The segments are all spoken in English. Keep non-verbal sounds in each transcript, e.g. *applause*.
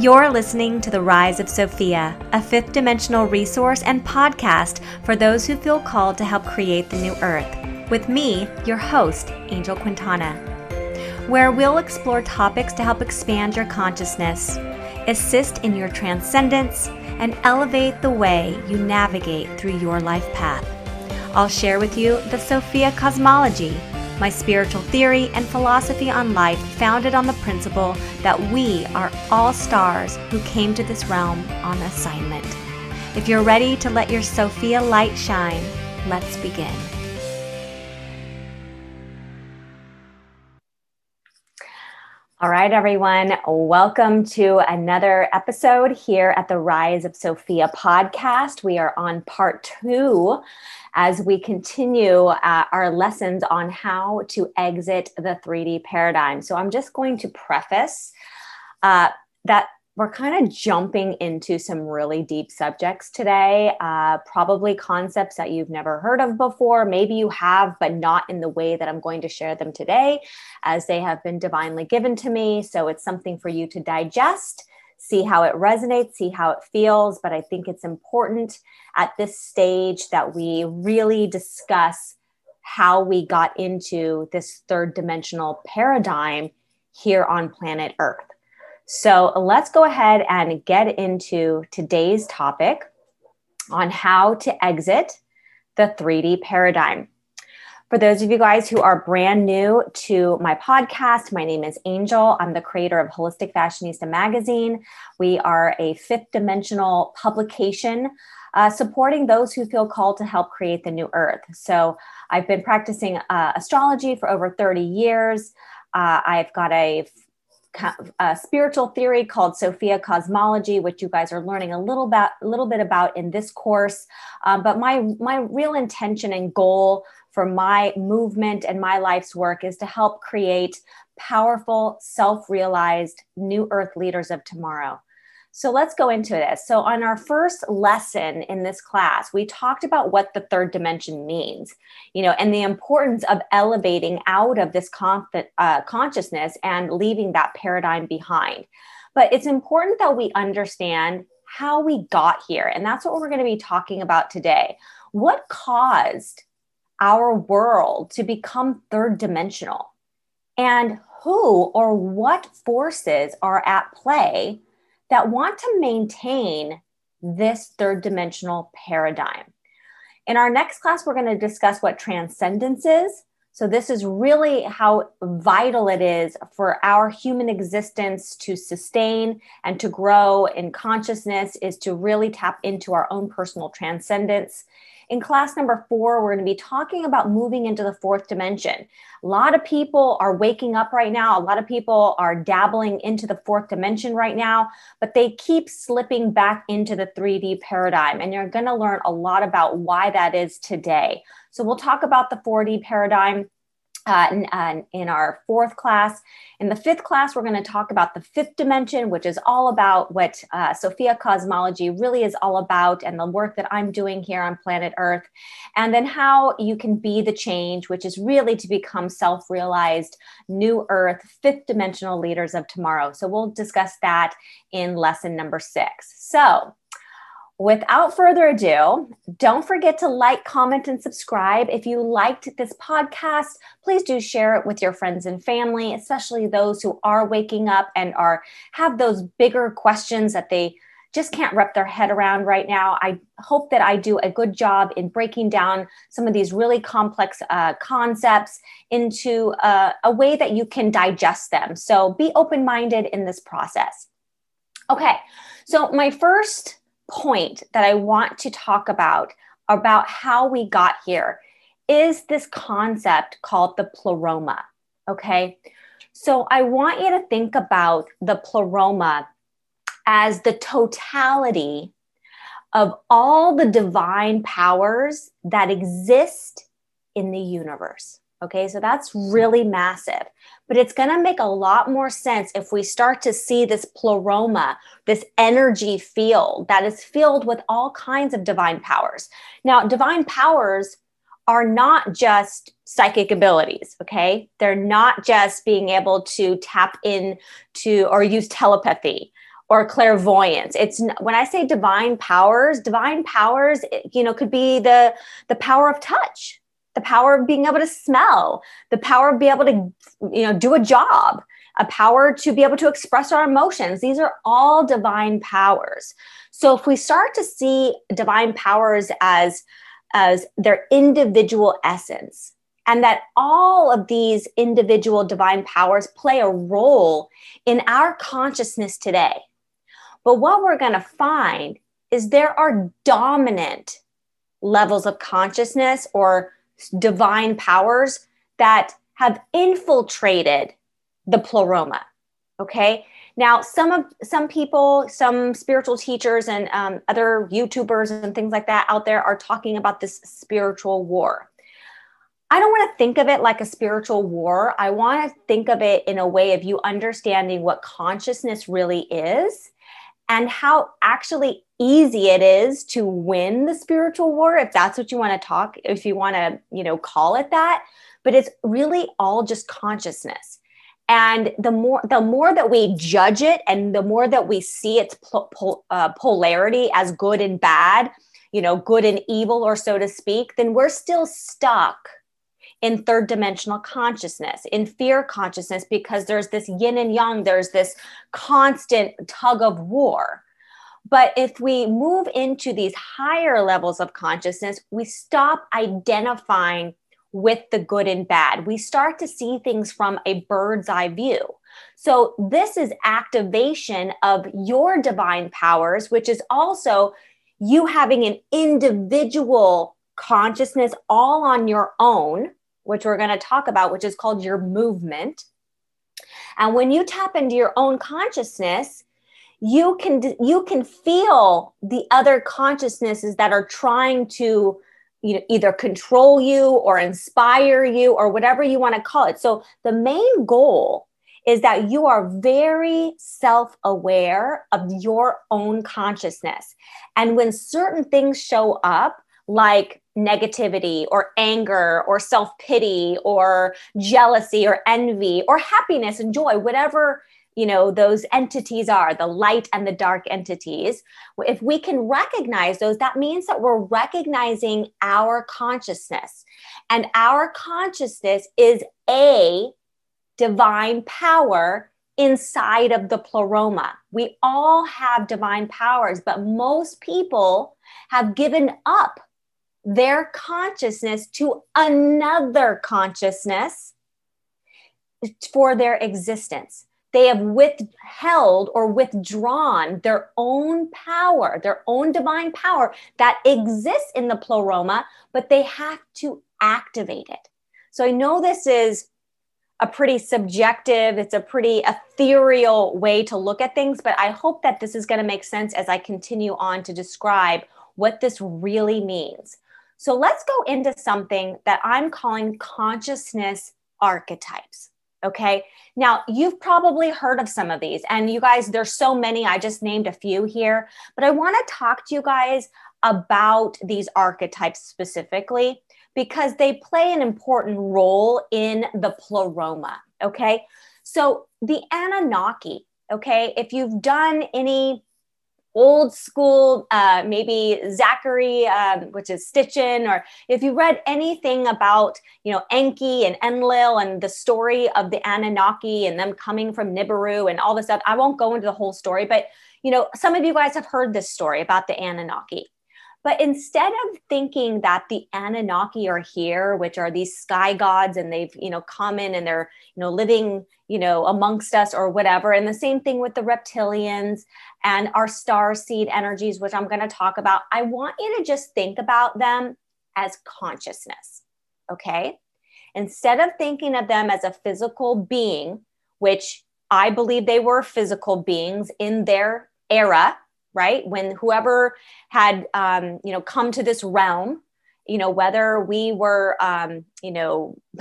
You're listening to The Rise of Sophia, a fifth dimensional resource and podcast for those who feel called to help create the new earth. With me, your host, Angel Quintana, where we'll explore topics to help expand your consciousness, assist in your transcendence, and elevate the way you navigate through your life path. I'll share with you the Sophia cosmology my spiritual theory and philosophy on life founded on the principle that we are all stars who came to this realm on assignment. If you're ready to let your Sophia light shine, let's begin. All right, everyone, welcome to another episode here at the Rise of Sophia podcast. We are on part two as we continue uh, our lessons on how to exit the 3D paradigm. So I'm just going to preface uh, that we're kind of jumping into some really deep subjects today, uh, probably concepts that you've never heard of before. Maybe you have, but not in the way that I'm going to share them today, as they have been divinely given to me. So it's something for you to digest see how it resonates, see how it feels. But I think it's important at this stage that we really discuss how we got into this third dimensional paradigm here on planet Earth. So let's go ahead and get into today's topic on how to exit the 3D paradigm. For those of you guys who are brand new to my podcast, my name is Angel. I'm the creator of Holistic Fashionista magazine. We are a fifth dimensional publication uh, supporting those who feel called to help create the new earth. So I've been practicing uh, astrology for over 30 years. Uh, I've got a a spiritual theory called Sophia cosmology, which you guys are learning a little bit, a little bit about in this course. Um, but my my real intention and goal for my movement and my life's work is to help create powerful, self-realized new Earth leaders of tomorrow. So let's go into this. So, on our first lesson in this class, we talked about what the third dimension means, you know, and the importance of elevating out of this uh, consciousness and leaving that paradigm behind. But it's important that we understand how we got here. And that's what we're going to be talking about today. What caused our world to become third dimensional? And who or what forces are at play? That want to maintain this third dimensional paradigm. In our next class, we're going to discuss what transcendence is. So, this is really how vital it is for our human existence to sustain and to grow in consciousness, is to really tap into our own personal transcendence in class number four, we're going to be talking about moving into the fourth dimension. A lot of people are waking up right now. A lot of people are dabbling into the fourth dimension right now, but they keep slipping back into the 3D paradigm. And you're going to learn a lot about why that is today. So we'll talk about the 4D paradigm uh, in, uh, in, our fourth class. In the fifth class, we're going to talk about the fifth dimension, which is all about what uh, Sophia cosmology really is all about and the work that I'm doing here on planet Earth. And then how you can be the change, which is really to become self realized, new Earth, fifth dimensional leaders of tomorrow. So we'll discuss that in lesson number six. So, without further ado, don't forget to like, comment, and subscribe. If you liked this podcast, please do share it with your friends and family, especially those who are waking up and are have those bigger questions that they just can't wrap their head around right now. I hope that I do a good job in breaking down some of these really complex uh, concepts into uh, a way that you can digest them. So be open minded in this process. Okay, so my first point that I want to talk about about how we got here is this concept called the pleroma. Okay. So I want you to think about the pleroma as the totality of all the divine powers that exist in the universe. Okay, so that's really massive. But it's going to make a lot more sense if we start to see this pleroma, this energy field that is filled with all kinds of divine powers. Now, divine powers are not just psychic abilities, okay? They're not just being able to tap in to or use telepathy or clairvoyance it's when i say divine powers divine powers you know could be the the power of touch the power of being able to smell the power of being able to you know do a job a power to be able to express our emotions. These are all divine powers. So if we start to see divine powers as as their individual essence and that all of these individual divine powers play a role in our consciousness today. But what we're going to find is there are dominant levels of consciousness or divine powers that have infiltrated the pleroma. Okay. Now, some of some people, some spiritual teachers, and um, other YouTubers and things like that out there are talking about this spiritual war. I don't want to think of it like a spiritual war. I want to think of it in a way of you understanding what consciousness really is and how actually easy it is to win the spiritual war if that's what you want to talk if you want to you know call it that. But it's really all just consciousness. And the more the more that we judge it and the more that we see its uh, polarity as good and bad you know good and evil or so to speak then we're still stuck in third dimensional consciousness, in fear consciousness, because there's this yin and yang, there's this constant tug of war. But if we move into these higher levels of consciousness, we stop identifying with the good and bad. We start to see things from a bird's eye view. So, this is activation of your divine powers, which is also you having an individual consciousness all on your own which we're going to talk about, which is called your movement. And when you tap into your own consciousness, you can you can feel the other consciousnesses that are trying to you know either control you or inspire you or whatever you want to call it. So the main goal is that you are very self-aware of your own consciousness. And when certain things show up, like negativity or anger or self pity or jealousy or envy or happiness and joy, whatever you know those entities are the light and the dark entities. If we can recognize those that means that we're recognizing our consciousness. And our consciousness is a divine power inside of the pleroma. We all have divine powers but most people have given up their consciousness to another consciousness for their existence. They have withheld or withdrawn their own power, their own divine power that exists in the pleroma, but they have to activate it. So I know this is a pretty subjective, it's a pretty ethereal way to look at things, but I hope that this is going to make sense as I continue on to describe what this really means. So let's go into something that I'm calling consciousness archetypes. Okay. Now, you've probably heard of some of these, and you guys, there's so many. I just named a few here, but I want to talk to you guys about these archetypes specifically because they play an important role in the pleroma. Okay. So, the Anunnaki, okay, if you've done any old school, uh, maybe Zachary, um, which is Sitchin, or if you read anything about, you know, Enki and Enlil and the story of the Anunnaki and them coming from Nibiru and all this stuff, I won't go into the whole story, but, you know, some of you guys have heard this story about the Anunnaki. But instead of thinking that the Anunnaki are here, which are these sky gods, and they've, you know, come in and they're, you know, living, you know, amongst us or whatever. And the same thing with the reptilians and our star seed energies, which I'm going to talk about. I want you to just think about them as consciousness. Okay. Instead of thinking of them as a physical being, which I believe they were physical beings in their era, right? When whoever had um, you know come to this realm you know whether we were um, you know *laughs*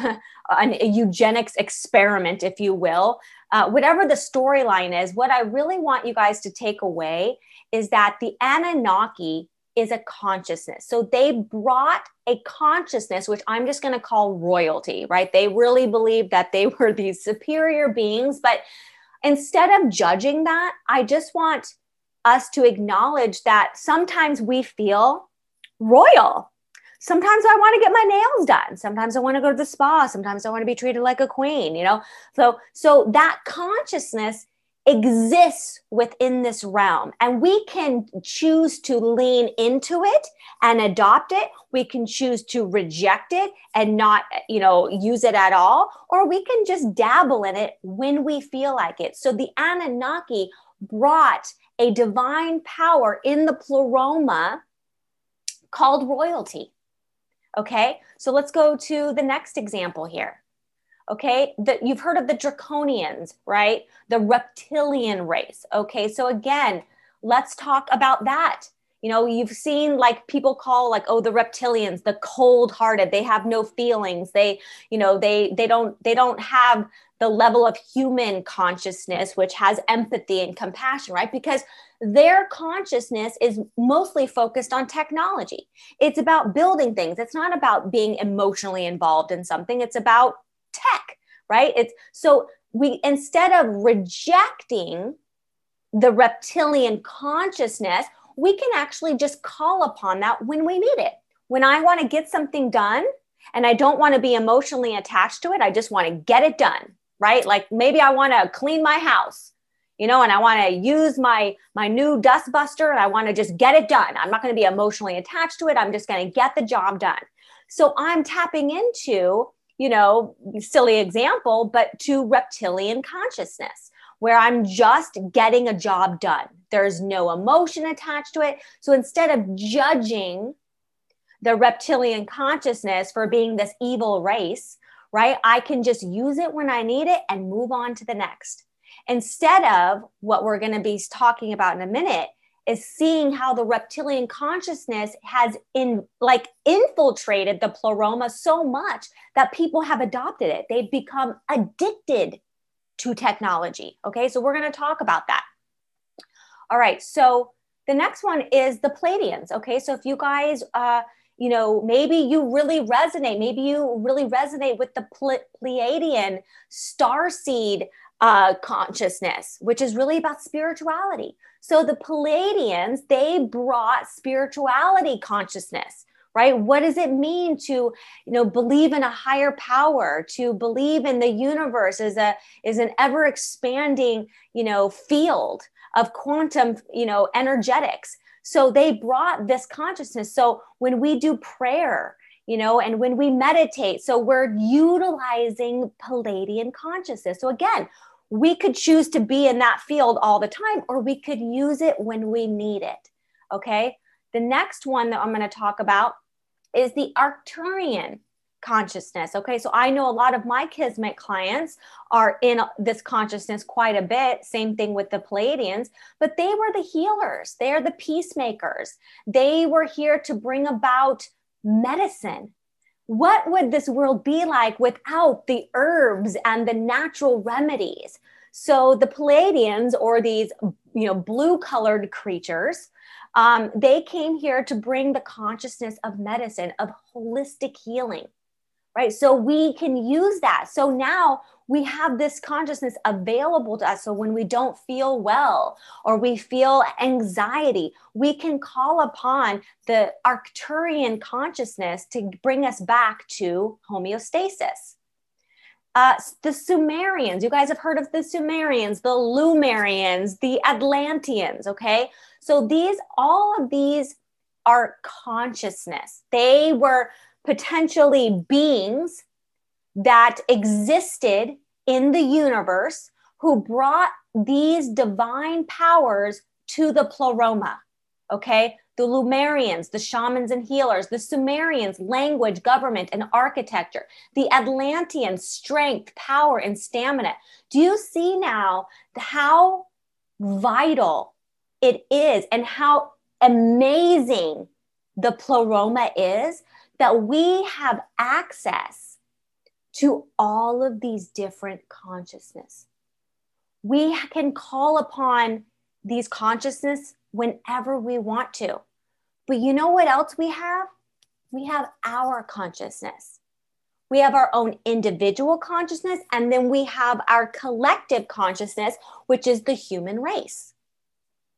an, eugenics experiment if you will uh, whatever the storyline is what i really want you guys to take away is that the anunnaki is a consciousness. So they brought a consciousness which i'm just going to call royalty right? They really believed that they were *laughs* these superior beings but instead of judging that, I just want us to acknowledge that sometimes we feel royal. Sometimes I want to get my nails done. Sometimes I want to go to the spa. Sometimes I want to be treated like a queen, you know? So so that consciousness exists within this realm and we can choose to lean into it and adopt it we can choose to reject it and not you know use it at all or we can just dabble in it when we feel like it so the anunnaki brought a divine power in the pleroma called royalty. Okay? So let's go to the next example here. Okay? That you've heard of the draconians right? The reptilian race. Okay? So again let's talk about that you know you've seen like people call like oh the reptilians the cold hearted they have no feelings they you know they they don't they don't have the level of human consciousness which has empathy and compassion right? Because their consciousness is mostly focused on technology. It's about building things. It's not about being emotionally involved in something. It's about tech, right? It's so we instead of rejecting the reptilian consciousness, we can actually just call upon that when we need it. When I want to get something done and I don't want to be emotionally attached to it, I just want to get it done, right? Like maybe I want to clean my house you know and i want to use my my new dust buster and i want to just get it done i'm not going to be emotionally attached to it i'm just going to get the job done so i'm tapping into you know, silly example, but to reptilian consciousness where I'm just getting a job done. There's no emotion attached to it. So instead of judging the reptilian consciousness for being this evil race, right, I can just use it when I need it and move on to the next. Instead of what we're going to be talking about in a minute is seeing how the reptilian consciousness has in like infiltrated the pleroma so much that people have adopted it. They've become addicted to technology. Okay, so we're going to talk about that. All right, so the next one is the Pleiadians. Okay, so if you guys, uh, you know, maybe you really resonate, maybe you really resonate with the Ple- Pleiadian star seed uh, consciousness, which is really about spirituality. So the Pleiadians, they brought spirituality consciousness, right? What does it mean to, you know, believe in a higher power, to believe in the universe as a is an ever expanding, you know, field of quantum, you know, energetics. So they brought this consciousness. So when we do prayer, you know, and when we meditate, so we're utilizing Pleiadian consciousness. So again, we could choose to be in that field all the time, or we could use it when we need it. Okay. The next one that I'm going to talk about is the Arcturian consciousness. Okay. So I know a lot of my Kismet clients are in this consciousness quite a bit. Same thing with the Pleiadians, but they were the healers, they are the peacemakers. They were here to bring about medicine what would this world be like without the herbs and the natural remedies? So the Pleiadians, or these you know blue colored creatures, um, they came here to bring the consciousness of medicine, of holistic healing, right? So we can use that. So now we have this consciousness available to us. So when we don't feel well or we feel anxiety, we can call upon the Arcturian consciousness to bring us back to homeostasis. Uh, the Sumerians, you guys have heard of the Sumerians, the Lemurians, the Atlanteans, okay? So these, all of these are consciousness. They were potentially beings that existed in the universe who brought these divine powers to the pleroma. Okay. The Lemurians, the shamans and healers, the Sumerians, language, government, and architecture, the Atlanteans, strength, power, and stamina. Do you see now how vital it is and how amazing the pleroma is that we have access to all of these different consciousness. We can call upon these consciousness whenever we want to. But you know what else we have? We have our consciousness. we have our own individual consciousness, and then we have our collective consciousness, which is the human race.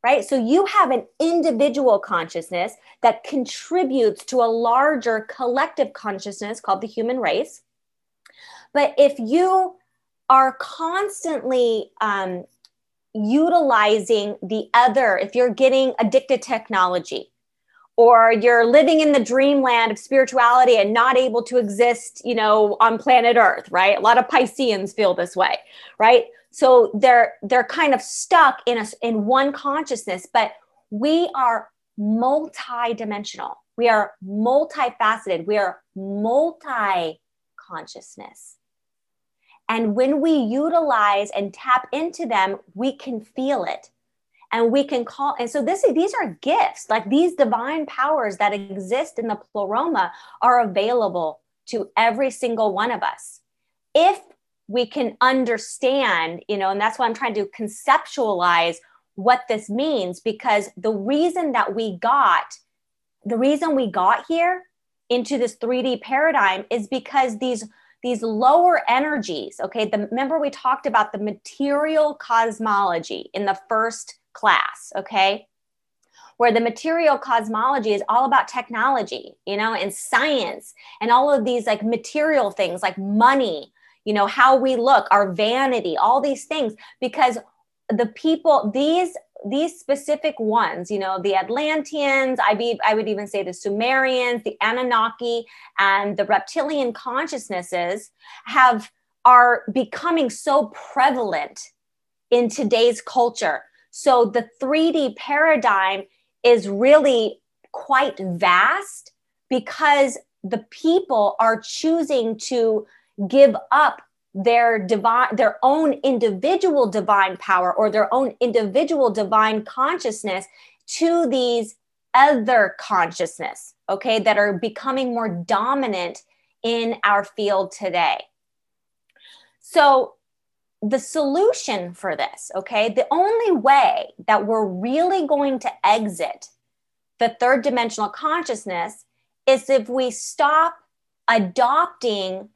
Right? So you have an individual consciousness that contributes to a larger collective consciousness called the human race. But if you are constantly um, utilizing the other, if you're getting addicted to technology, or you're living in the dreamland of spirituality and not able to exist, you know, on planet Earth, right? A lot of Pisceans feel this way, right? So they're they're kind of stuck in a in one consciousness, but we are multi-dimensional. We are multifaceted. We are multi-consciousness. And when we utilize and tap into them, we can feel it and we can call and so this these are gifts like these divine powers that exist in the pleroma are available to every single one of us. If we can understand you know and that's why i'm trying to conceptualize what this means because the reason that we got the reason we got here into this 3d paradigm is because these these lower energies okay the, remember we talked about the material cosmology in the first class, okay? Where the material cosmology is all about technology, you know, and science and all of these like material things like money, you know, how we look, our vanity, all these things, because the people, these these specific ones, you know, the Atlanteans, I, be, I would even say the Sumerians, the Anunnaki, and the reptilian consciousnesses have are becoming so prevalent in today's culture so the 3D paradigm is really quite vast because the people are choosing to give up their divine their own individual divine power or their own individual divine consciousness to these other consciousness okay that are becoming more dominant in our field today. So the solution for this, okay, the only way that we're really going to exit the third dimensional consciousness is if we stop adopting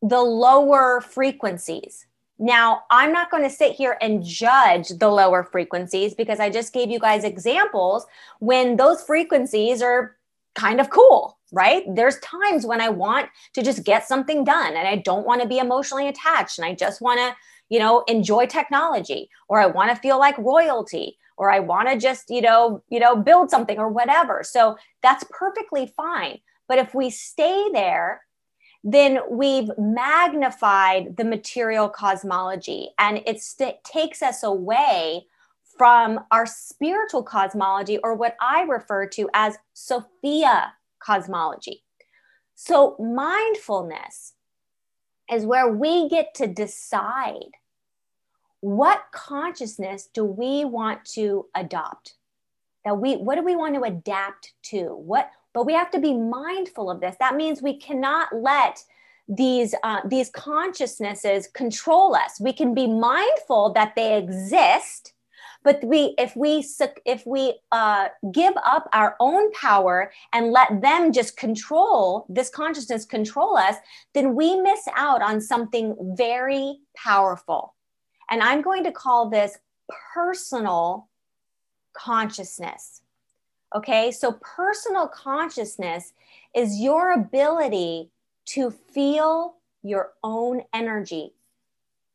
the lower frequencies. Now, I'm not going to sit here and judge the lower frequencies because I just gave you guys examples when those frequencies are kind of cool, right? There's times when I want to just get something done and I don't want to be emotionally attached and I just want to, you know, enjoy technology or I want to feel like royalty or I want to just, you know, you know, build something or whatever. So that's perfectly fine. But if we stay there, then we've magnified the material cosmology and it st- takes us away from our spiritual cosmology, or what I refer to as Sophia cosmology. So, mindfulness is where we get to decide what consciousness do we want to adopt that we what do we want to adapt to? What but we have to be mindful of this. That means we cannot let these uh, these consciousnesses control us. We can be mindful that they exist but we if we if we uh, give up our own power and let them just control this consciousness control us then we miss out on something very powerful. And i'm going to call this personal consciousness. Okay? So personal consciousness is your ability to feel your own energy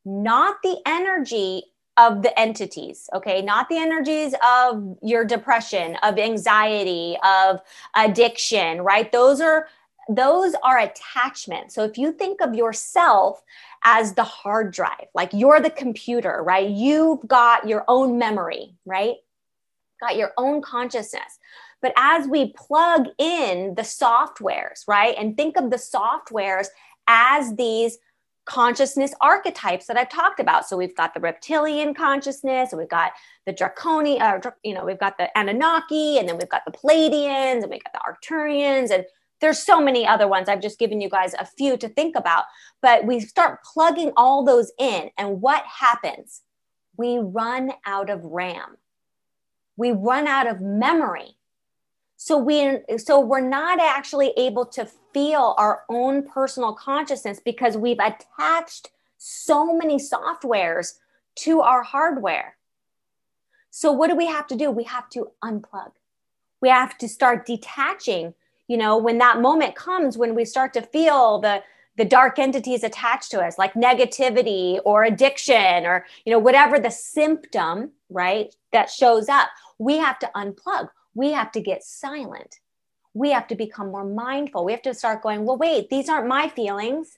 not the energy of the entities, okay? Not the energies of your depression, of anxiety, of addiction, right? Those are those are attachments. So if you think of yourself as the hard drive, like you're the computer, right? You've got your own memory, right? Got your own consciousness. But as we plug in the softwares, right? And think of the softwares as these consciousness archetypes that I've talked about. So we've got the reptilian consciousness, and we've got the draconian, uh, you know, we've got the Anunnaki, and then we've got the Pleiadians, and we've got the Arcturians, and there's so many other ones. I've just given you guys a few to think about. But we start plugging all those in, and what happens? We run out of RAM. We run out of memory. So we so we're not actually able to feel our own personal consciousness because we've attached so many softwares to our hardware. So what do we have to do? We have to unplug. We have to start detaching, you know, when that moment comes when we start to feel the the dark entities attached to us like negativity or addiction or you know whatever the symptom, right, that shows up. We have to unplug. We have to get silent. We have to become more mindful. We have to start going, well, wait, these aren't my feelings.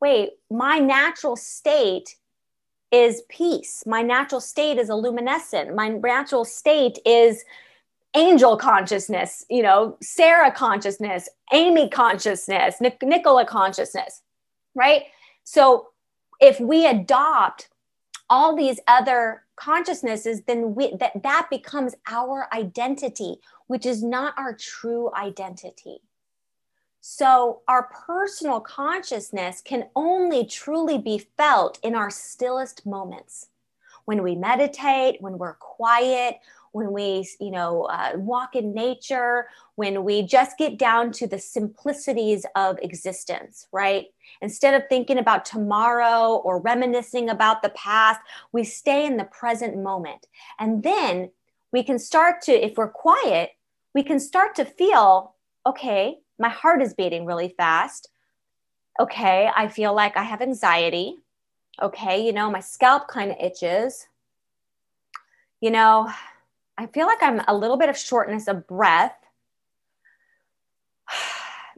Wait, my natural state is peace. My natural state is illuminescent. My natural state is angel consciousness, you know, Sarah consciousness, Amy consciousness, Nic- Nicola consciousness, right? So if we adopt all these other consciousnesses, then we, that, that becomes our identity, which is not our true identity. So, our personal consciousness can only truly be felt in our stillest moments. When we meditate, when we're quiet, when we, you know, uh, walk in nature, when we just get down to the simplicities of existence, right? Instead of thinking about tomorrow or reminiscing about the past, we stay in the present moment. And then we can start to, if we're quiet, we can start to feel, okay, my heart is beating really fast. Okay, I feel like I have anxiety. Okay, you know, my scalp kind of itches. You know, I feel like I'm a little bit of shortness of breath. *sighs*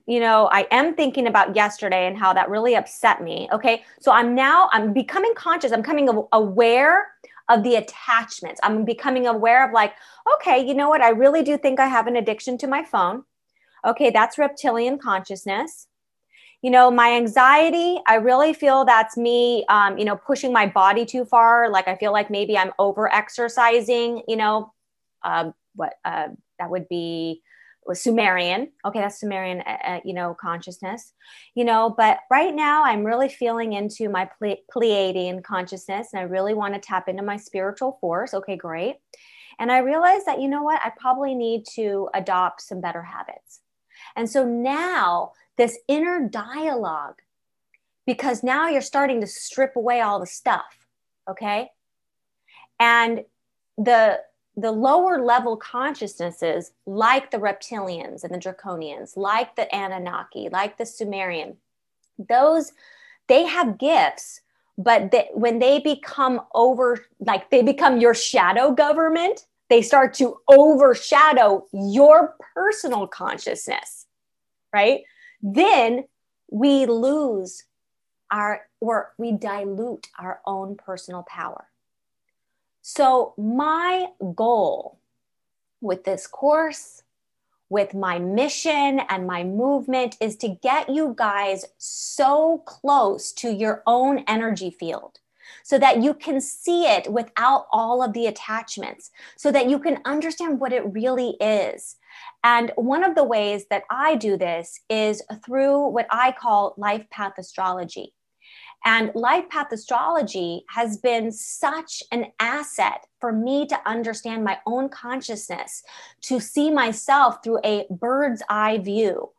You know, I am thinking about yesterday and how that really upset me. Okay, so I'm now I'm becoming conscious. I'm coming aware of the attachments. I'm becoming aware of like, okay, you know what? I really do think I have an addiction to my phone okay, that's reptilian consciousness. You know, my anxiety, I really feel that's me, um, you know, pushing my body too far. Like I feel like maybe I'm over exercising, you know, um, what uh, that would be Sumerian. Okay, that's Sumerian, uh, uh, you know, consciousness, you know. But right now, I'm really feeling into my Ple- Pleiadian consciousness, and I really want to tap into my spiritual force. Okay, great. And I realized that, you know what, I probably need to adopt some better habits. And so now this inner dialogue, because now you're starting to strip away all the stuff, okay? And the the lower level consciousnesses, like the reptilians and the draconians, like the Anunnaki, like the Sumerian, those they have gifts, but they, when they become over, like they become your shadow government, they start to overshadow your personal consciousness, right? Then we lose our, or we dilute our own personal power. So, my goal with this course, with my mission and my movement is to get you guys so close to your own energy field so that you can see it without all of the attachments, so that you can understand what it really is. And one of the ways that I do this is through what I call life path astrology. And life path astrology has been such an asset for me to understand my own consciousness, to see myself through a bird's eye view.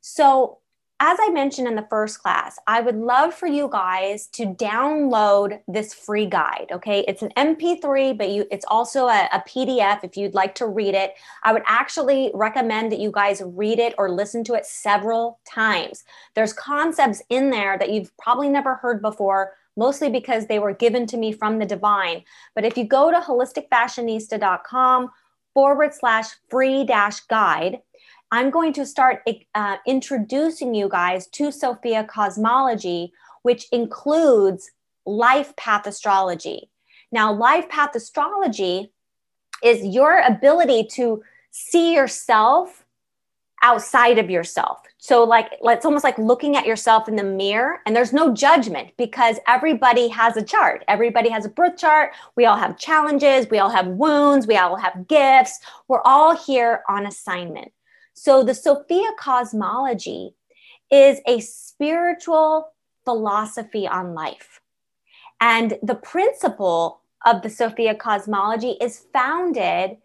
So, as I mentioned in the first class, I would love for you guys to download this free guide. Okay, it's an MP3, but you it's also a, a, PDF if you'd like to read it. I would actually recommend that you guys read it or listen to it several times. There's concepts in there that you've probably never heard before, mostly because they were given to me from the divine. But if you go to holisticfashionista.com forward slash free dash guide I'm going to start uh, introducing you guys to Sophia cosmology, which includes life path astrology. Now, life path astrology is your ability to see yourself outside of yourself. So like it's almost like looking at yourself in the mirror and there's no judgment because everybody has a chart. Everybody has a birth chart. We all have challenges, we all have wounds, we all have gifts. We're all here on assignment. So the Sophia cosmology is a spiritual philosophy on life. And the principle of the Sophia cosmology is founded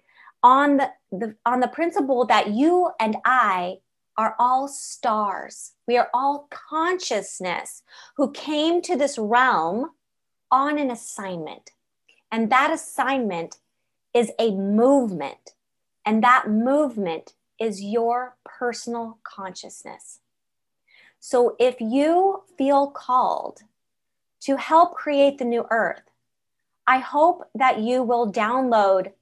on the, the, on the principle that you and I are all stars. We are all consciousness who came to this realm on an assignment. And that assignment is a movement. And that movement is your personal consciousness. So if you feel called to help create the new earth, I hope that you will download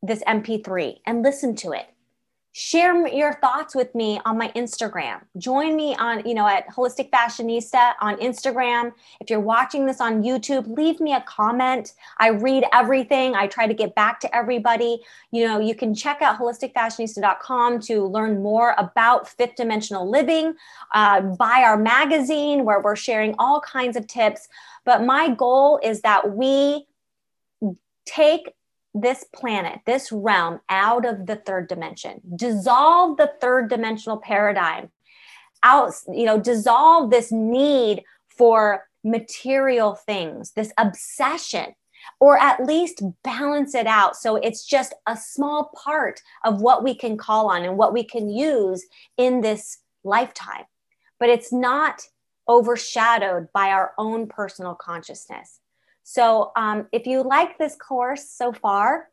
this MP3 and listen to it share your thoughts with me on my Instagram. Join me on, you know, at Holistic Fashionista on Instagram. If you're watching this on YouTube, leave me a comment. I read everything. I try to get back to everybody. You know, you can check out holisticfashionista.com to learn more about fifth dimensional living. Uh, buy our magazine where we're sharing all kinds of tips. But my goal is that we take this planet, this realm out of the third dimension, dissolve the third dimensional paradigm, out, you know, dissolve this need for material things, this obsession, or at least balance it out. So it's just a small part of what we can call on and what we can use in this lifetime. But it's not overshadowed by our own personal consciousness. So um, if you like this course so far,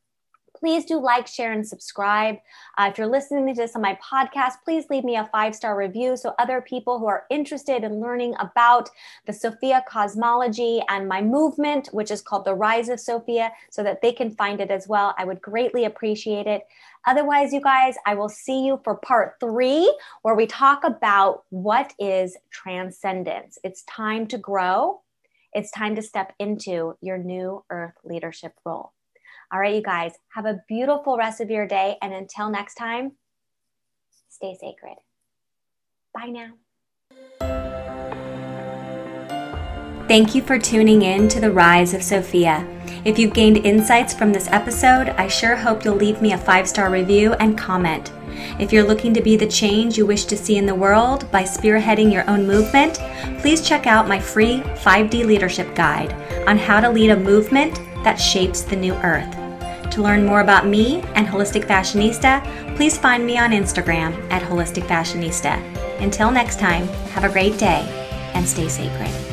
please do like, share, and subscribe. Uh, if you're listening to this on my podcast, please leave me a five star review so other people who are interested in learning about the Sophia cosmology and my movement, which is called the Rise of Sophia, so that they can find it as well. I would greatly appreciate it. Otherwise, you guys, I will see you for part three, where we talk about what is transcendence. It's time to grow it's time to step into your new earth leadership role. All right, you guys, have a beautiful rest of your day. And until next time, stay sacred. Bye now. Thank you for tuning in to the Rise of Sophia. If you've gained insights from this episode, I sure hope you'll leave me a five star review and comment. If you're looking to be the change you wish to see in the world by spearheading your own movement, please check out my free 5D leadership guide on how to lead a movement that shapes the new earth. To learn more about me and Holistic Fashionista, please find me on Instagram at Holistic Fashionista. Until next time, have a great day and stay sacred.